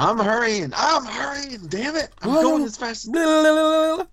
I'm hurrying. I'm hurrying. Damn it. I'm going as fast as.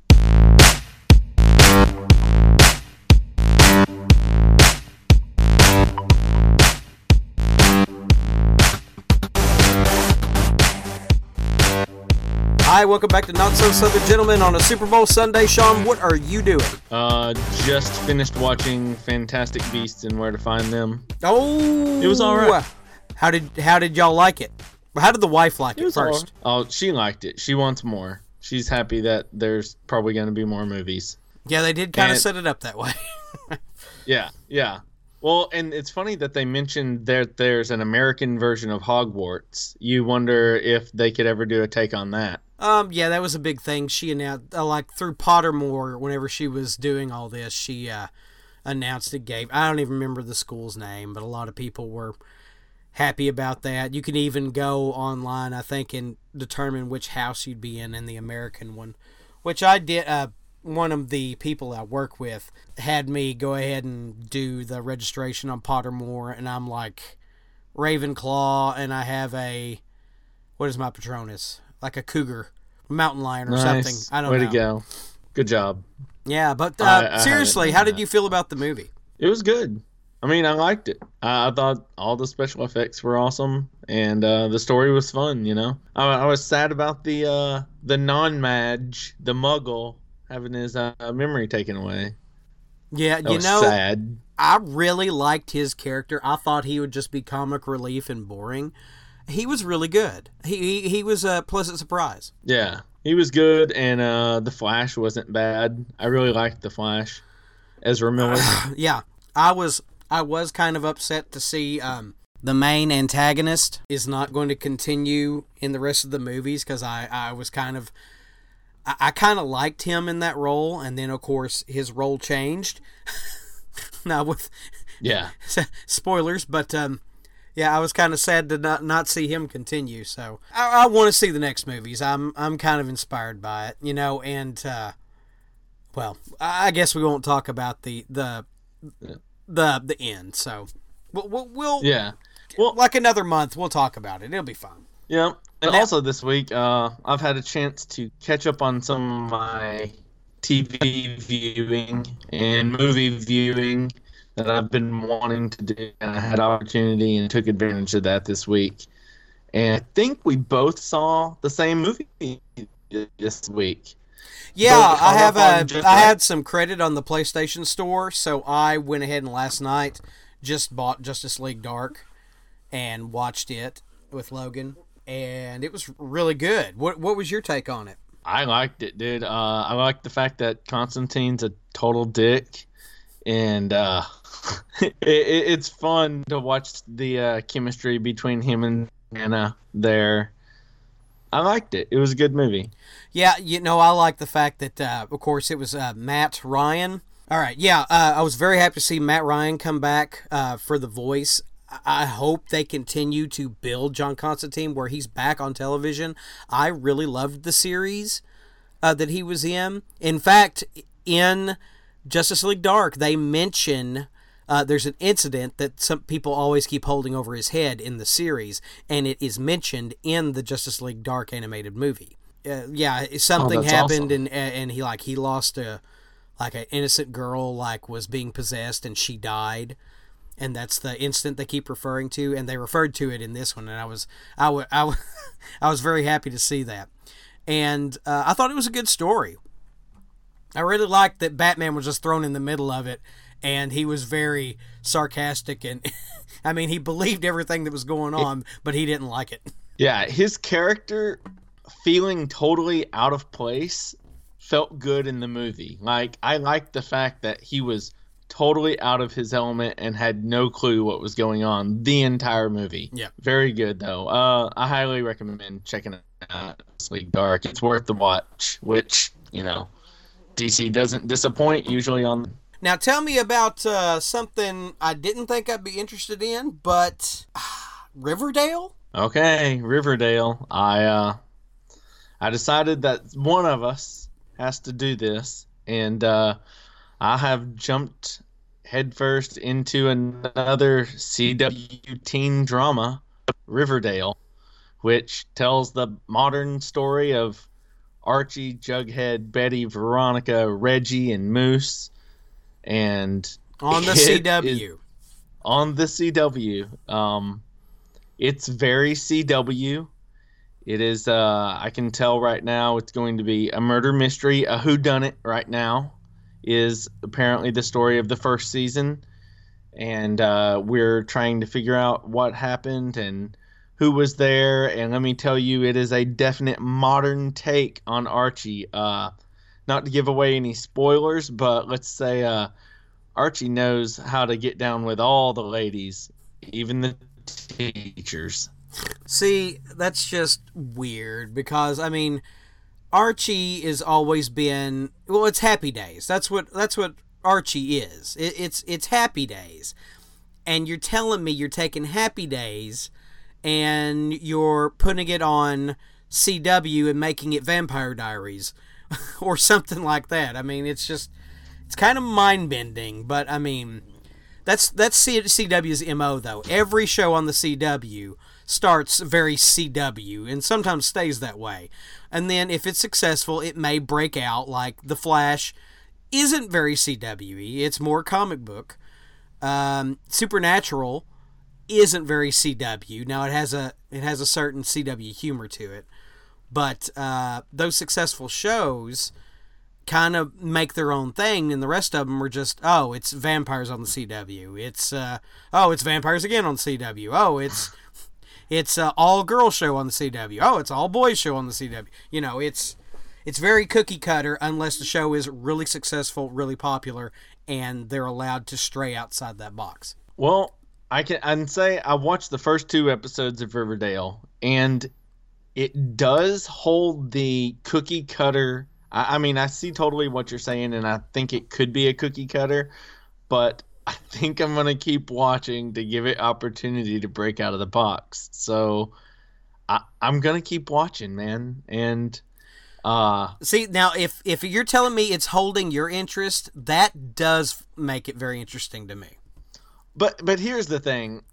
Hi, welcome back to Not So Southern Gentlemen on a Super Bowl Sunday. Sean, what are you doing? Uh, just finished watching Fantastic Beasts and Where to Find Them. Oh, It was all right. How did how did y'all like it? How did the wife like it, was first? all right. Oh, she liked it. She wants more. She's happy that there's probably going to be more movies. Yeah, they did kind of set it up that way. Yeah, yeah. Well, and it's funny that they mentioned that there's an American version of Hogwarts. You wonder if they could ever do a take on that. Um, yeah, that was a big thing. She announced, uh, like through Pottermore, whenever she was doing all this, she uh, announced it. Gave I don't even remember the school's name, but a lot of people were happy about that. You can even go online, I think, and determine which house you'd be in in the American one, which I did. Uh, one of the people I work with had me go ahead and do the registration on Pottermore, and I'm like Ravenclaw, and I have a what is my Patronus? Like a cougar, mountain lion, or something. I don't Way know. to go. Good job. Yeah, but uh, I- I seriously, how did that. you feel about the movie? It was good. I mean, I liked it. I, I thought all the special effects were awesome, and uh, the story was fun. You know, I, I was sad about the uh, the No-Maj, the Muggle, having his uh, memory taken away. Yeah, That you was know, sad. I really liked his character. I thought he would just be comic relief and boring. He was really good. He he, he was a pleasant surprise. Yeah, he was good, and uh, the Flash wasn't bad. I really liked the Flash. Ezra Miller. yeah, I was I was kind of upset to see um, the main antagonist is not going to continue in the rest of the movies because I I was kind of I, I kind of liked him in that role, and then of course his role changed. now with yeah, spoilers, but um, yeah, I was kind of sad to not not see him continue. So I, I want to see the next movies. I'm I'm kind of inspired by it, you know. And uh, well, I I guess we won't talk about the the the the end. So we'll we'll, we'll yeah, well, like another month we'll talk about it. It'll be fun. yeah. And Now- also this week, uh, I've had a chance to catch up on some of my TV viewing and movie viewing that I've been wanting to do, and I had opportunity and took advantage of that this week. And I think we both saw the same movie this week. Yeah, I have caught up on a Just I Right. had some credit on the PlayStation Store, so I went ahead and last night just bought Justice League Dark and watched it with Logan, and it was really good. What what was your take on it? I liked it, dude. Uh, I like the fact that Constantine's a total dick, and uh, it, it, it's fun to watch the uh, chemistry between him and Anna there. I liked it. It was a good movie. Yeah, you know, I like the fact that, uh, of course, it was uh, Matt Ryan. All right, yeah, uh, I was very happy to see Matt Ryan come back uh, for the voice. I- hope they continue to build John Constantine where he's back on television. I really loved the series uh, that he was in. In fact, in Justice League Dark, they mention uh, there's an incident that some people always keep holding over his head in the series, and it is mentioned in the Justice League Dark animated movie. Uh, yeah, something that's happened, awesome. and and he like he lost a like an innocent girl like was being possessed, and she died. And that's the instant they keep referring to, and they referred to it in this one, and I was, I wa- I was very happy to see that, and uh, I thought it was a good story. I really liked that Batman was just thrown in the middle of it, and he was very sarcastic, and I mean, he believed everything that was going on, but he didn't like it. Yeah, his character feeling totally out of place felt good in the movie. Like I liked the fact that he was totally out of his element and had no clue what was going on the entire movie. Yeah. Very good though. Uh I highly recommend checking it out. Sleep Dark. It's worth the watch, which, you know, DC doesn't disappoint usually on Now, tell me about uh, something I didn't think I'd be interested in, but Riverdale. Okay, Riverdale. I uh I decided that one of us has to do this and uh I have jumped headfirst into another CW teen drama, Riverdale, which tells the modern story of Archie, Jughead, Betty, Veronica, Reggie, and Moose. And on the CW. on the CW. Um, it's very CW. It is. Uh, I can tell right now. It's going to be a murder mystery. A who done it right now is apparently the story of the first season, and uh, we're trying to figure out what happened and who was there. And let me tell you, it is a definite modern take on Archie. Uh, not to give away any spoilers, but let's say uh, Archie knows how to get down with all the ladies, even the teachers. See, that's just weird because I mean, Archie has always been well. It's Happy Days. That's what that's what Archie is. It, it's it's Happy Days, and you're telling me you're taking Happy Days, and you're putting it on CW and making it Vampire Diaries, or something like that. I mean, it's just it's kind of mind bending, but I mean. That's that's CW's mo though. Every show on the CW starts very CW and sometimes stays that way. And then if it's successful, it may break out like The Flash isn't very CW. It's more comic book. Um, Supernatural isn't very CW. Now it has a it has a certain CW humor to it, but uh, those successful shows kind of make their own thing, and the rest of them are just oh, it's vampires on the CW. It's uh, oh, it's vampires again on the CW. Oh, it's it's uh, all girl show on the CW. Oh, it's all boys show on the CW. You know, it's it's very cookie cutter unless the show is really successful, really popular, and they're allowed to stray outside that box. Well, I can I can say I watched the first two episodes of Riverdale, and it does hold the cookie cutter. I, I mean, I see totally what you're saying, and I think it could be a cookie cutter, but I think I'm gonna keep watching to give it opportunity to break out of the box. So I, I'm gonna keep watching, man, and. Uh, See now, if if you're telling me it's holding your interest, that does make it very interesting to me. but but here's the thing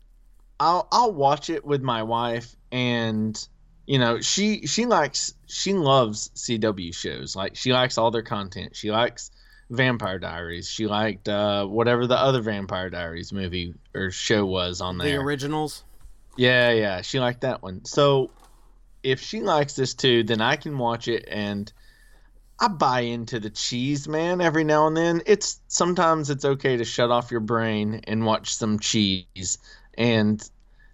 i'll i'll watch it with my wife and you know she she likes she loves cw shows like she likes all their content she likes vampire diaries she liked uh whatever the other vampire diaries movie or show was on there The originals. yeah yeah she liked that one so if she likes this too then i can watch it and I buy into the cheese, man, every now and then. It's sometimes it's okay to shut off your brain and watch some cheese. And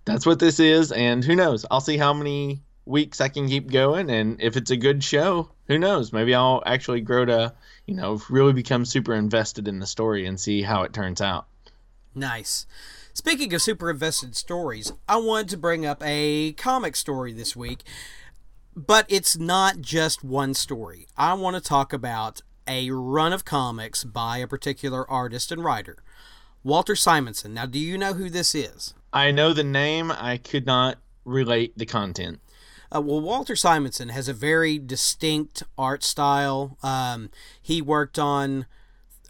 that's what this is, and who knows? I'll see how many weeks I can keep going and if it's a good show, who knows? Maybe I'll actually grow to, you know, really become super invested in the story and see how it turns out. Nice. Speaking of super invested stories, I wanted to bring up a comic story this week, but it's not just one story. I want to talk about a run of comics by a particular artist and writer, Walter Simonson. Now, do you know who this is? I know the name, I could not relate the content. Uh, well, Walter Simonson has a very distinct art style. Um, he worked on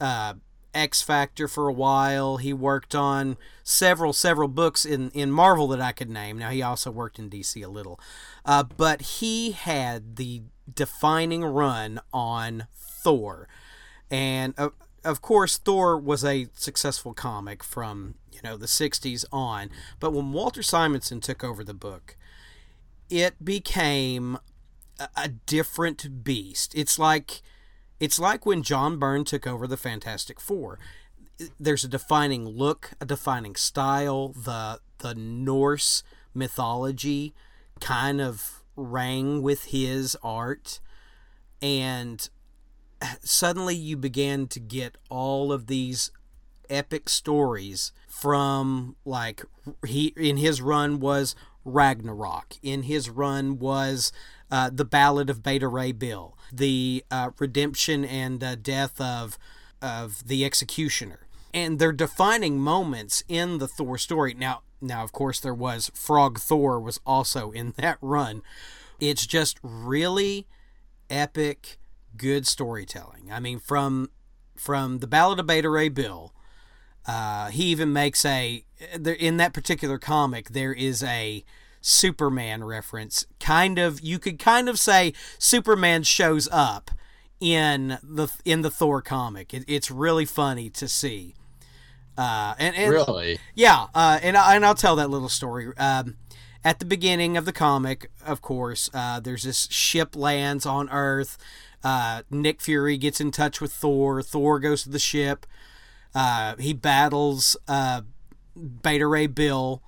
uh, X Factor for a while. He worked on several, several books in, in Marvel that I could name. Now, he also worked in DC a little. Uh, but he had the defining run on Thor. And uh, of course, Thor was a successful comic from you know the '60s on. But when Walter Simonson took over the book, it became a, a different beast. It's like it's like when John Byrne took over the Fantastic Four. There's a defining look, a defining style. The the Norse mythology kind of rang with his art, and suddenly you began to get all of these epic stories from like he in his run was Ragnarok. In his run was uh, the Ballad of Beta Ray Bill, the uh, redemption and uh, death of of the Executioner, and they're defining moments in the Thor story. Now, now of course there was Frog Thor was also in that run. It's just really epic, good storytelling. I mean, from from the Ballad of Beta Ray Bill. Uh, he even makes a in that particular comic there is a Superman reference. Kind of, you could kind of say Superman shows up in the in the Thor comic. It, it's really funny to see. Uh, and, and really, yeah, uh, and I, and I'll tell that little story. Um, at the beginning of the comic, of course, uh, there's this ship lands on Earth. Uh, Nick Fury gets in touch with Thor. Thor goes to the ship. Uh, he battles uh, Beta Ray Bill.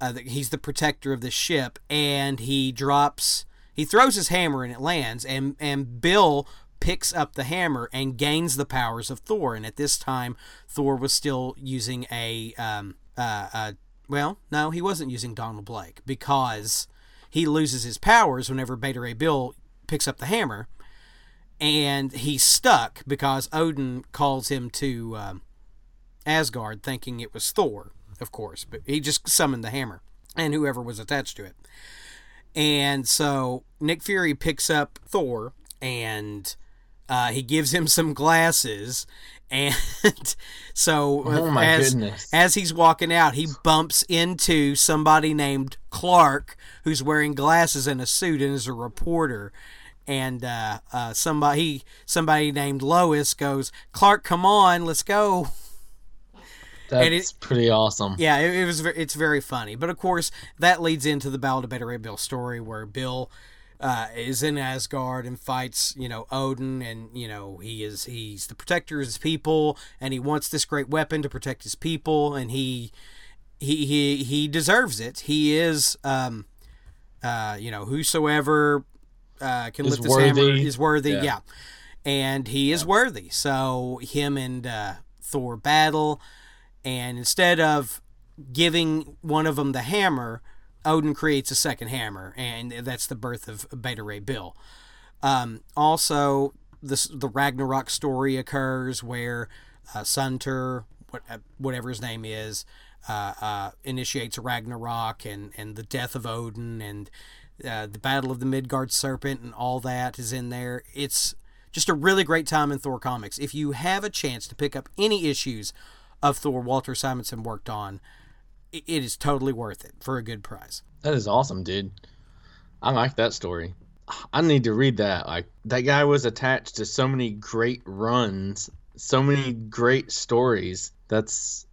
Uh, he's the protector of the ship, and he drops. He throws his hammer and it lands, and and Bill picks up the hammer and gains the powers of Thor. And at this time, Thor was still using a, um, uh, uh, well, no, he wasn't using Donald Blake because he loses his powers whenever Beta Ray Bill picks up the hammer. And he's stuck because Odin calls him to um, Asgard thinking it was Thor, of course, but he just summoned the hammer and whoever was attached to it. And so Nick Fury picks up Thor and uh, he gives him some glasses, and so oh as goodness. as he's walking out, he bumps into somebody named Clark who's wearing glasses and a suit and is a reporter. And uh, uh, somebody somebody named Lois goes, Clark, come on, let's go. That's it, pretty awesome. Yeah, it, it, was. It's very funny, but of course that leads into the Battle of Beta Bill story, where Bill uh, is in Asgard and fights, you know, Odin, and you know he is he's the protector of his people, and he wants this great weapon to protect his people, and he he he he deserves it. He is, um, uh, you know, whosoever uh, can lift his hammer is worthy. Yeah, Yeah. and he is Yeah. worthy. So him and uh, Thor battle, and instead of giving one of them the hammer, Odin creates a second hammer, and that's the birth of Beta Ray Bill. Um, also, this the Ragnarok story occurs where uh, Sunter, what, uh, whatever his name is, uh, uh, initiates Ragnarok and, and the death of Odin and uh, the battle of the Midgard serpent and all that is in there. It's just a really great time in Thor comics. If you have a chance to pick up any issues of Thor Walter Simonson worked on, it is totally worth it for a good price. That is awesome, dude. I like that story. I need to read that. Like that guy was attached to so many great runs, so many great stories. That's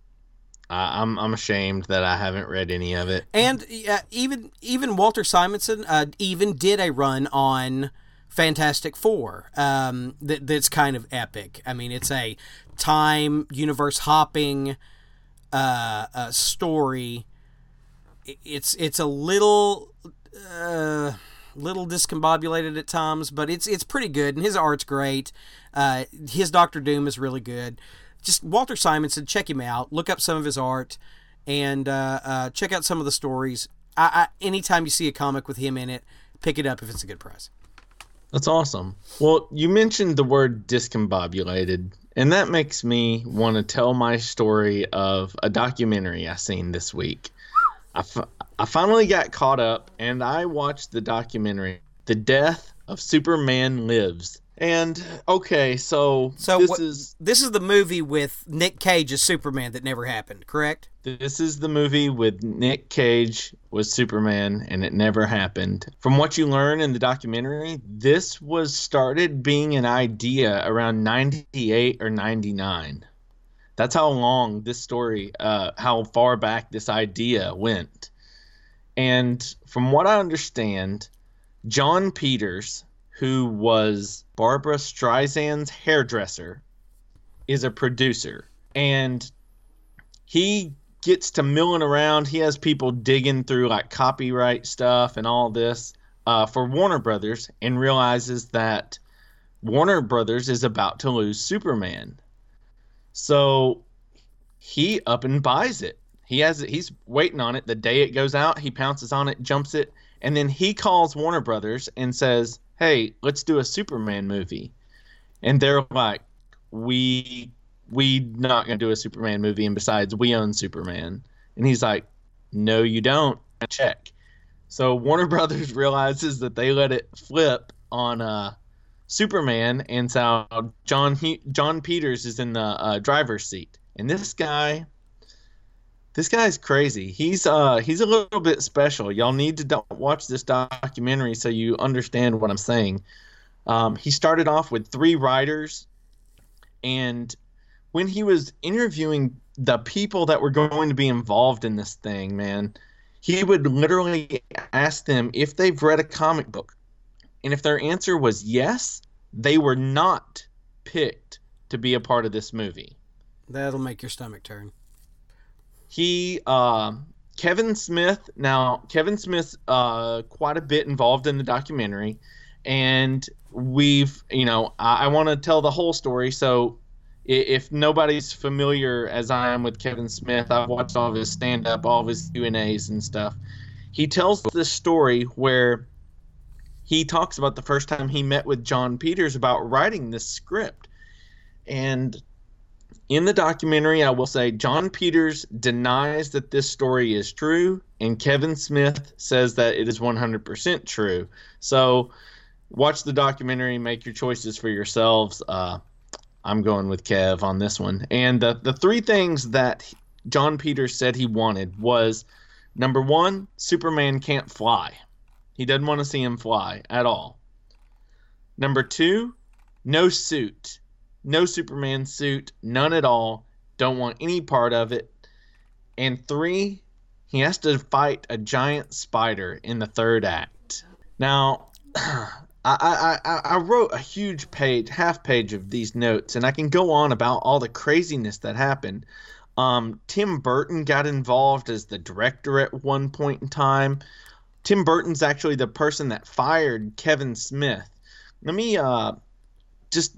I I'm I'm ashamed that I haven't read any of it. And uh, even even Walter Simonson uh, even did a run on Fantastic Four um, that that's kind of epic. I mean, it's a time universe hopping uh, uh, story. It's it's a little uh, little discombobulated at times, but it's it's pretty good, and his art's great. Uh, his Doctor Doom is really good. Just Walter Simonson, check him out. Look up some of his art, and uh, uh, check out some of the stories. I, I, anytime you see a comic with him in it, pick it up if it's a good price. That's awesome. Well, you mentioned the word discombobulated, and that makes me want to tell my story of a documentary I seen this week. I, f- I finally got caught up and I watched the documentary, The Death of Superman Lives. And okay, so, So this what- is This is the movie with Nick Cage as Superman that never happened, correct? this is the movie with Nick Cage was Superman and it never happened. From what you learn in the documentary, this was started being an idea around 98 or 99. That's how long this story uh how far back this idea went. And from what I understand, Jon Peters, who was Barbra Streisand's hairdresser, is a producer. And he gets to milling around. He has people digging through like copyright stuff and all this uh, for Warner Brothers and realizes that Warner Brothers is about to lose Superman. So he up and buys it. He has it. He's waiting on it. The day it goes out, he pounces on it, jumps it, and then he calls Warner Brothers and says, "Hey, let's do a Superman movie." And they're like, "We we not gonna do a Superman movie, and besides, we own Superman." And he's like, "No, you don't." Check. So Warner Brothers realizes that they let it flip on uh, Superman, and so John Jon Peters is in the uh, driver's seat, and this guy this guy's crazy. He's uh he's a little bit special. Y'all need to do- watch this documentary so you understand what I'm saying. Um, he started off with three writers, and when he was interviewing the people that were going to be involved in this thing, man, he would literally ask them if they've read a comic book, and if their answer was yes, they were not picked to be a part of this movie. That'll make your stomach turn. He, uh, Kevin Smith. Now, Kevin Smith's uh, quite a bit involved in the documentary, and we've, you know, I, I want to tell the whole story. So, if nobody's familiar as I am with Kevin Smith, I've watched all of his stand up, all of his Q and A's and stuff. He tells this story where he talks about the first time he met with Jon Peters about writing this script, and in the documentary, I will say Jon Peters denies that this story is true, and Kevin Smith says that it is 100% true. So, watch the documentary, make your choices for yourselves. Uh, I'm going with Kev on this one. And the, the three things that Jon Peters said he wanted was number one, Superman can't fly. He doesn't want to see him fly at all. Number two, no suit no Superman suit, none at all. Don't want any part of it. And three, he has to fight a giant spider in the third act. Now, I, I, I, wrote a huge page, half page of these notes, and I can go on about all the craziness that happened. Um, Tim Burton got involved as the director at one point in time. Tim Burton's actually the person that fired Kevin Smith. Let me uh, just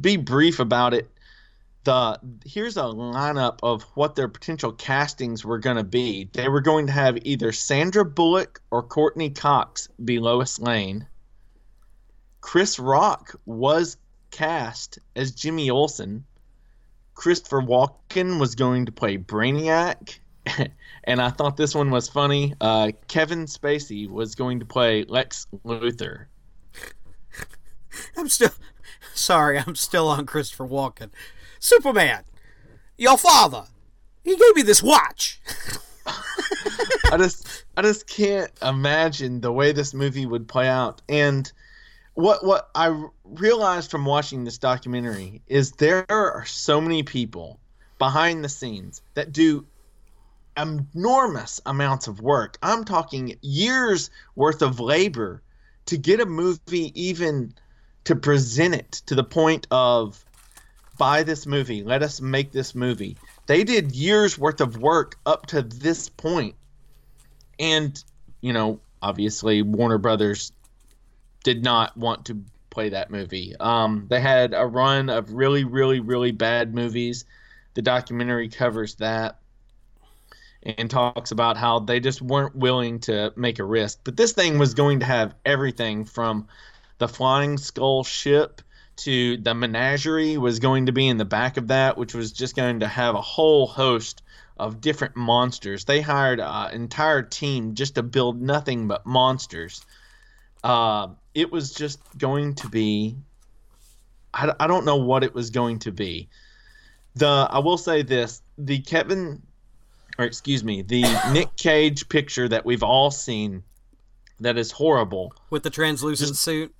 be brief about it. The here's a lineup of what their potential castings were going to be. They were going to have either Sandra Bullock or Courteney Cox be Lois Lane. Chris Rock was cast as Jimmy Olsen. Christopher Walken was going to play Brainiac. and I thought this one was funny. Uh, Kevin Spacey was going to play Lex Luthor. I'm still Sorry, I'm still on Christopher Walken. Superman, your father, he gave me this watch. I just, I just can't imagine the way this movie would play out. And what, what I realized from watching this documentary is there are so many people behind the scenes that do enormous amounts of work. I'm talking years worth of labor to get a movie even to present it to the point of buy this movie, let us make this movie. They did years worth of work up to this point. And, you know, obviously Warner Brothers did not want to play that movie. Um, they had a run of really, really, really bad movies. The documentary covers that and talks about how they just weren't willing to make a risk. But this thing was going to have everything from the Flying Skull ship to the menagerie was going to be in the back of that, which was just going to have a whole host of different monsters. They hired an entire team just to build nothing but monsters. Uh, it was just going to be. I, I don't know what it was going to be. The I will say this: the Kevin, or excuse me, the Nick Cage picture that we've all seen, that is horrible with the translucent just, suit.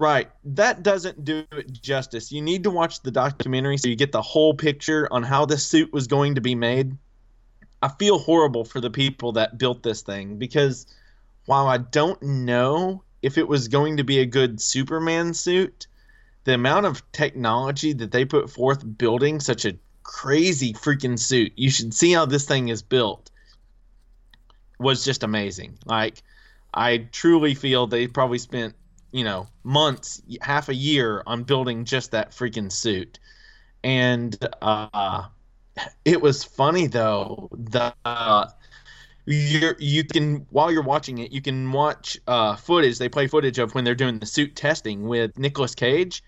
Right. That doesn't do it justice. You need to watch the documentary so you get the whole picture on how this suit was going to be made. I feel horrible for the people that built this thing because while I don't know if it was going to be a good Superman suit, the amount of technology that they put forth building such a crazy freaking suit, you should see how this thing is built, was just amazing. Like, I truly feel they probably spent you know months half a year on building just that freaking suit. And uh it was funny though the uh, you you can while you're watching it you can watch uh footage they play footage of when they're doing the suit testing with Nicolas Cage.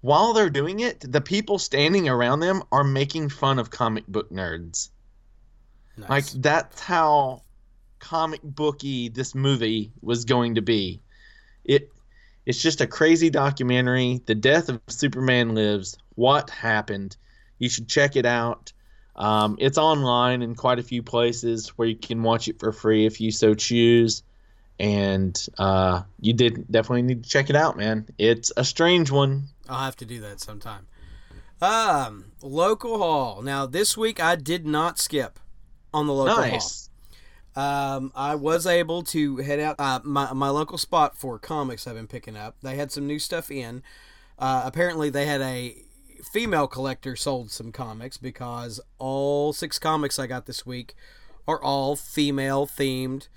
While they're doing it the people standing around them are making fun of comic book nerds. Nice. like that's how comic booky this movie was going to be. It it's just a crazy documentary. The Death of Superman Lives. What happened? You should check it out. Um, it's online in quite a few places where you can watch it for free if you so choose. And uh, you did definitely need to check it out, man. It's a strange one. I'll have to do that sometime. Um, local hall. Now this week I did not skip on the local Nice. Um, I was able to head out uh, my my local spot for comics I've been picking up. They had some new stuff in. Uh, apparently they had a female collector sold some comics because all six comics I got this week are all female themed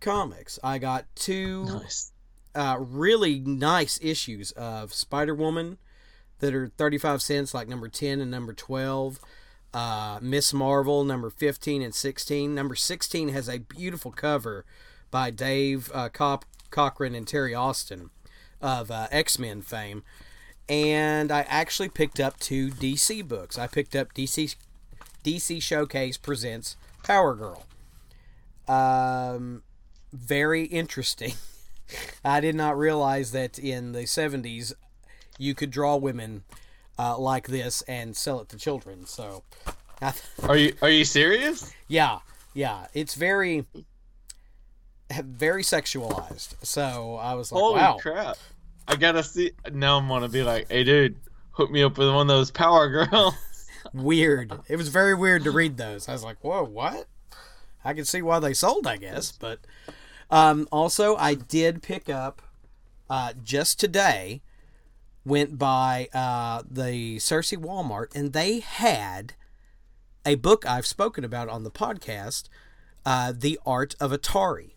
comics. I got two Nice. uh, really nice issues of Spider Woman that are 35 cents, like number 10 and number 12. Uh, Miss Marvel, number 15 and 16. Number 16 has a beautiful cover by Dave uh, Cop- Cockrum and Terry Austin of uh, X Men fame. And I actually picked up two DC books. I picked up DC DC Showcase Presents Power Girl. Um, very interesting. I did not realize that in the 70s you could draw women uh, like this and sell it to children. So, th- Are you are you serious? yeah, yeah, it's very, very sexualized. So I was like, Holy wow. crap! I gotta see. Now I'm gonna be like, hey, dude, hook me up with one of those Power Girls. weird. It was very weird to read those. I was like, whoa, what? I can see why they sold, I guess. But um, also, I did pick up uh, just today, went by uh, the Searcy Walmart, and they had a book I've spoken about on the podcast, uh, The Art of Atari.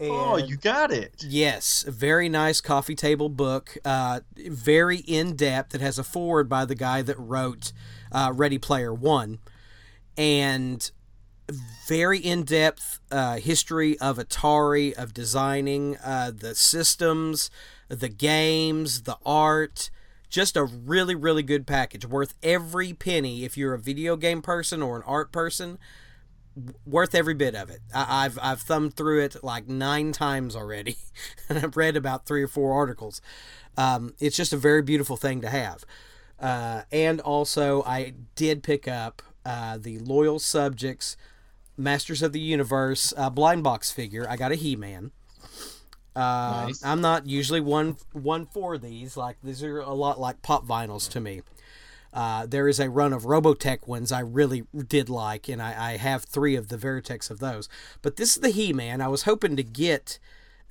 oh, you got it. Yes, a very nice coffee table book. Uh, very in depth. It has a foreword by the guy that wrote uh, Ready Player One, and very in depth uh, history of Atari, of designing uh, the systems, the games, the art. Just a really, really good package. Worth every penny if you're a video game person or an art person worth every bit of it. I, I've I've thumbed through it like nine times already, and I've read about three or four articles. Um, it's just a very beautiful thing to have. Uh, and also, I did pick up uh, the Loyal Subjects, Masters of the Universe uh, blind box figure. I got a He Man. Uh, Nice. I'm not usually one one for these. Like these are a lot like pop vinyls to me. Uh, there is a run of Robotech ones I really did like, and I, I have three of the Veritechs of those. But this is the He Man. I was hoping to get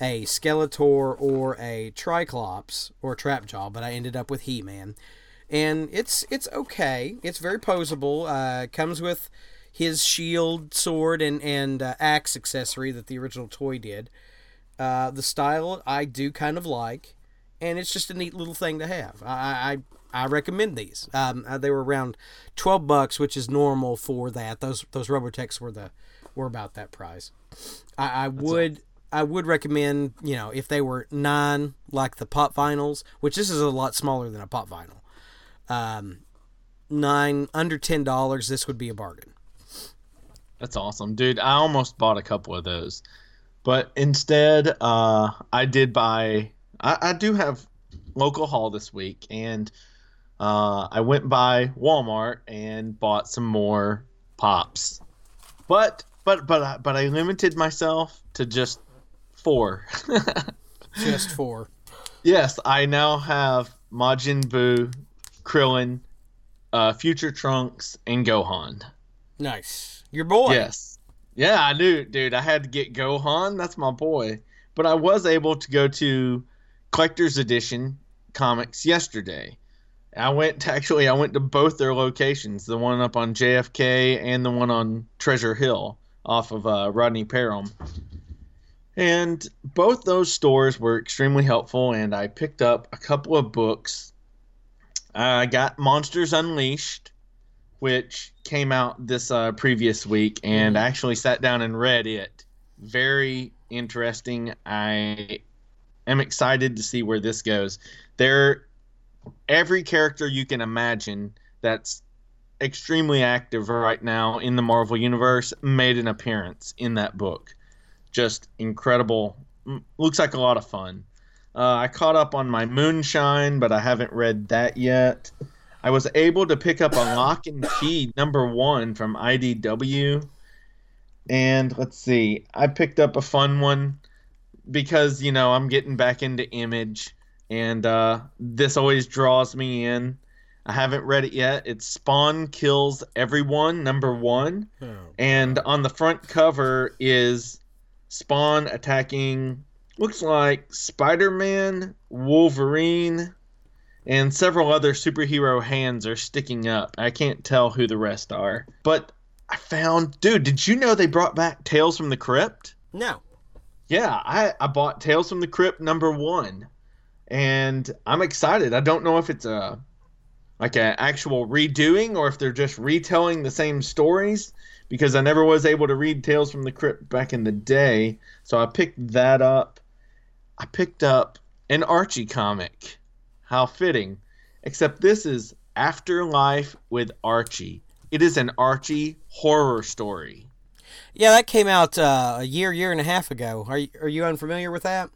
a Skeletor or a Triclops or Trapjaw, but I ended up with He Man. And it's it's okay. It's very posable. Uh, comes with his shield, sword, and and uh, axe accessory that the original toy did. Uh, the style I do kind of like, and it's just a neat little thing to have. I I, I recommend these. Um, uh, they were around twelve bucks, which is normal for that. Those those Robotechs were the were about that price. I, I would I would recommend you know if they were nine like the pop vinyls, which this is a lot smaller than a pop vinyl. Um, nine under ten dollars, this would be a bargain. That's awesome, dude. I almost bought a couple of those, but instead, uh, I did buy. I, I do have local haul this week, and uh, I went by Walmart and bought some more pops. But but but I, but I limited myself to just four. Just four. yes, I now have Majin Buu, Krillin, uh, Future Trunks, and Gohan. nice. Your boy. Yes. Yeah, I knew, dude. I had to get Gohan. That's my boy. But I was able to go to Collector's Edition Comics yesterday. I went to, actually. I went to both their locations, the one up on JFK and the one on Treasure Hill, off of uh, Rodney Parham. And both those stores were extremely helpful, and I picked up a couple of books. I got Monsters Unleashed, which came out this uh, previous week, and I actually sat down and read it. Very interesting. I am excited to see where this goes. There, every character you can imagine that's extremely active right now in the Marvel universe made an appearance in that book. Just incredible. Looks like a lot of fun. Uh, I caught up on my Moonshine, but I haven't read that yet. I was able to pick up a Locke & Key number one from IDW. And let's see, I picked up a fun one because, you know, I'm getting back into Image, and uh, this always draws me in. I haven't read it yet. It's Spawn Kills Everyone, number one. Oh. And on the front cover is Spawn attacking, looks like Spider Man, Wolverine, and several other superhero hands are sticking up. I can't tell who the rest are. But I found, dude, did you know they brought back Tales from the Crypt? No. Yeah, I, I bought Tales from the Crypt number one. And I'm excited. I don't know if it's a like an actual redoing or if they're just retelling the same stories because I never was able to read Tales from the Crypt back in the day. So I picked that up. I picked up an Archie comic. How fitting. Except this is Afterlife with Archie. It is an Archie horror story. Yeah, that came out uh, a year, year and a half ago. Are you, are you unfamiliar with that?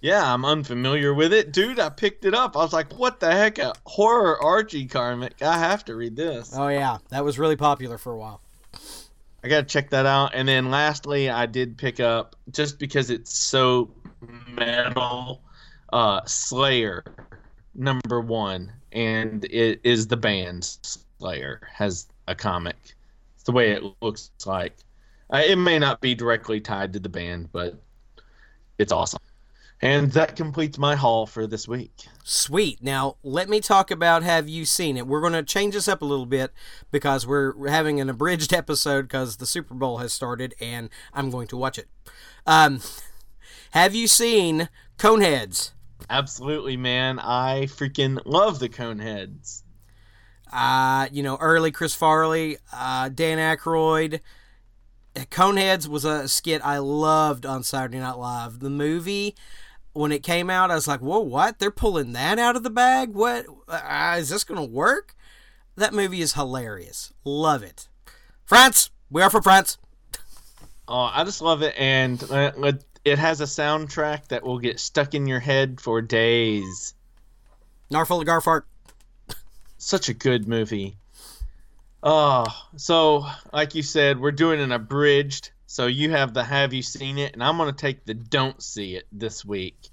Yeah, I'm unfamiliar with it. Dude, I picked it up. I was like, what the heck? A horror Archie comic. I have to read this. Oh yeah, that was really popular for a while. I got to check that out. And then lastly, I did pick up, just because it's so metal, uh, Slayer number one. And it is the band Slayer, has a comic. It's the way it looks like. Uh, it may not be directly tied to the band, but it's awesome. And that completes my haul for this week. Sweet. Now, let me talk about Have You Seen It? We're going to change this up a little bit because we're having an abridged episode because the Super Bowl has started and I'm going to watch it. Um, have you seen Coneheads? Absolutely, man. I freaking love the Coneheads. Uh, you know, early Chris Farley, uh, Dan Aykroyd. Coneheads was a skit I loved on Saturday Night Live. The movie, when it came out, I was like, "Whoa, what? They're pulling that out of the bag? What uh, is this going to work?" That movie is hilarious. Love it. France, we are from France. Oh, I just love it, and uh, it has a soundtrack that will get stuck in your head for days. Narful Garfart. Such a good movie. Oh, so like you said, we're doing an abridged. So you have the have you seen it, and I'm going to take the don't see it this week.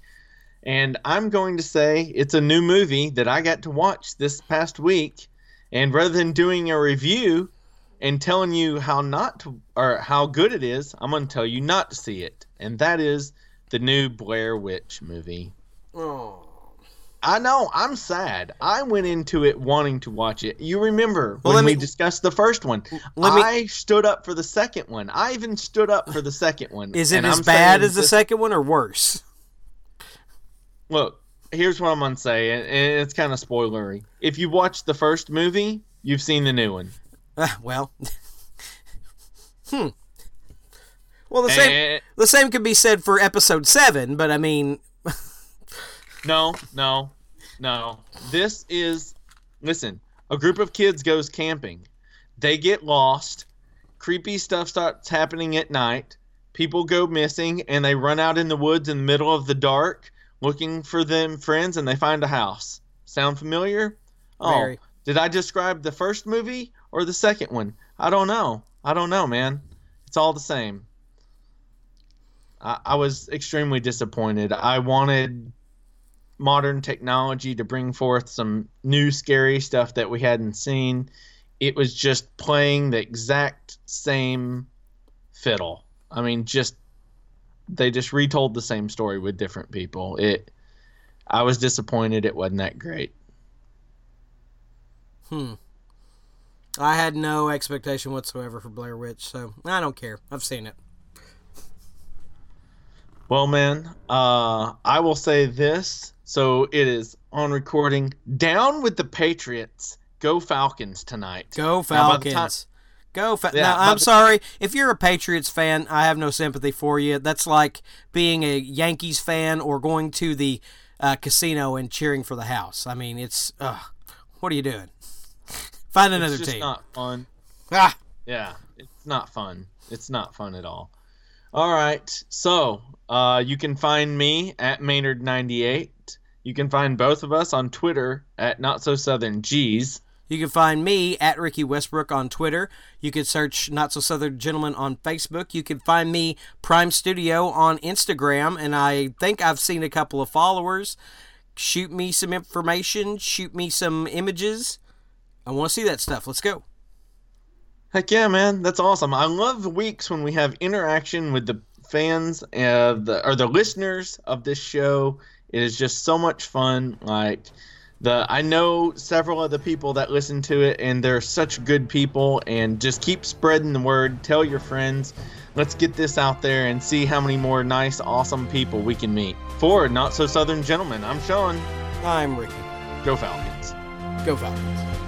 And I'm going to say it's a new movie that I got to watch this past week. And rather than doing a review and telling you how not to or how good it is, I'm going to tell you not to see it. And that is the new Blair Witch movie. Oh. I know. I'm sad. I went into it wanting to watch it. You remember Well, when let we me- discussed the first one? Let me- I stood up for the second one. I even stood up for the second one. Is it as I'm bad as the this- second one or worse? Look, here's what I'm gonna say, and it's kind of spoilery. If you watched the first movie, you've seen the new one. Uh, well, hmm. Well, the same And- the same could be said for episode seven, but I mean, No, no, no. This is listen, a group of kids goes camping. They get lost. Creepy stuff starts happening at night. People go missing and they run out in the woods in the middle of the dark looking for them friends and they find a house. Sound familiar? Oh, Very. did I describe the first movie or the second one? I don't know. I don't know, man. It's all the same. I, I was extremely disappointed. I wanted modern technology to bring forth some new scary stuff that we hadn't seen. It was just playing the exact same fiddle. I mean, just they just retold the same story with different people. It I was disappointed it wasn't that great. hmm. I had no expectation whatsoever for Blair Witch, so I don't care. I've seen it. Well, man, uh, I will say this. So it is on recording. Down with the Patriots. Go Falcons tonight. Go Now, Falcons. time- Go Fa- Yeah, now, I'm sorry if you're a Patriots fan. I have no sympathy for you. That's like being a Yankees fan or going to the uh, casino and cheering for the house. I mean, it's uh, what are you doing? Find another team. it's just team. not fun. Ah, Yeah, it's not fun. It's not fun at all. All right, so uh, you can find me at Maynard98. You can find both of us on Twitter at Not So Southern G's. You can find me at Ricky Westbrook on Twitter. You can search Not So Southern Gentleman on Facebook. You can find me Prime Studio on Instagram, and I think I've seen a couple of followers. Shoot me some information, shoot me some images. I want to see that stuff. Let's go. Heck yeah, man. That's awesome. I love weeks when we have interaction with the fans uh, the, or the listeners of this show. It is just so much fun. Like the I know several of the people that listen to it and they're such good people and just keep spreading the word. Tell your friends. Let's get this out there and see how many more nice, awesome people we can meet. For Not So Southern Gentlemen, I'm Sean. I'm Ricky. Go Falcons. Go Falcons.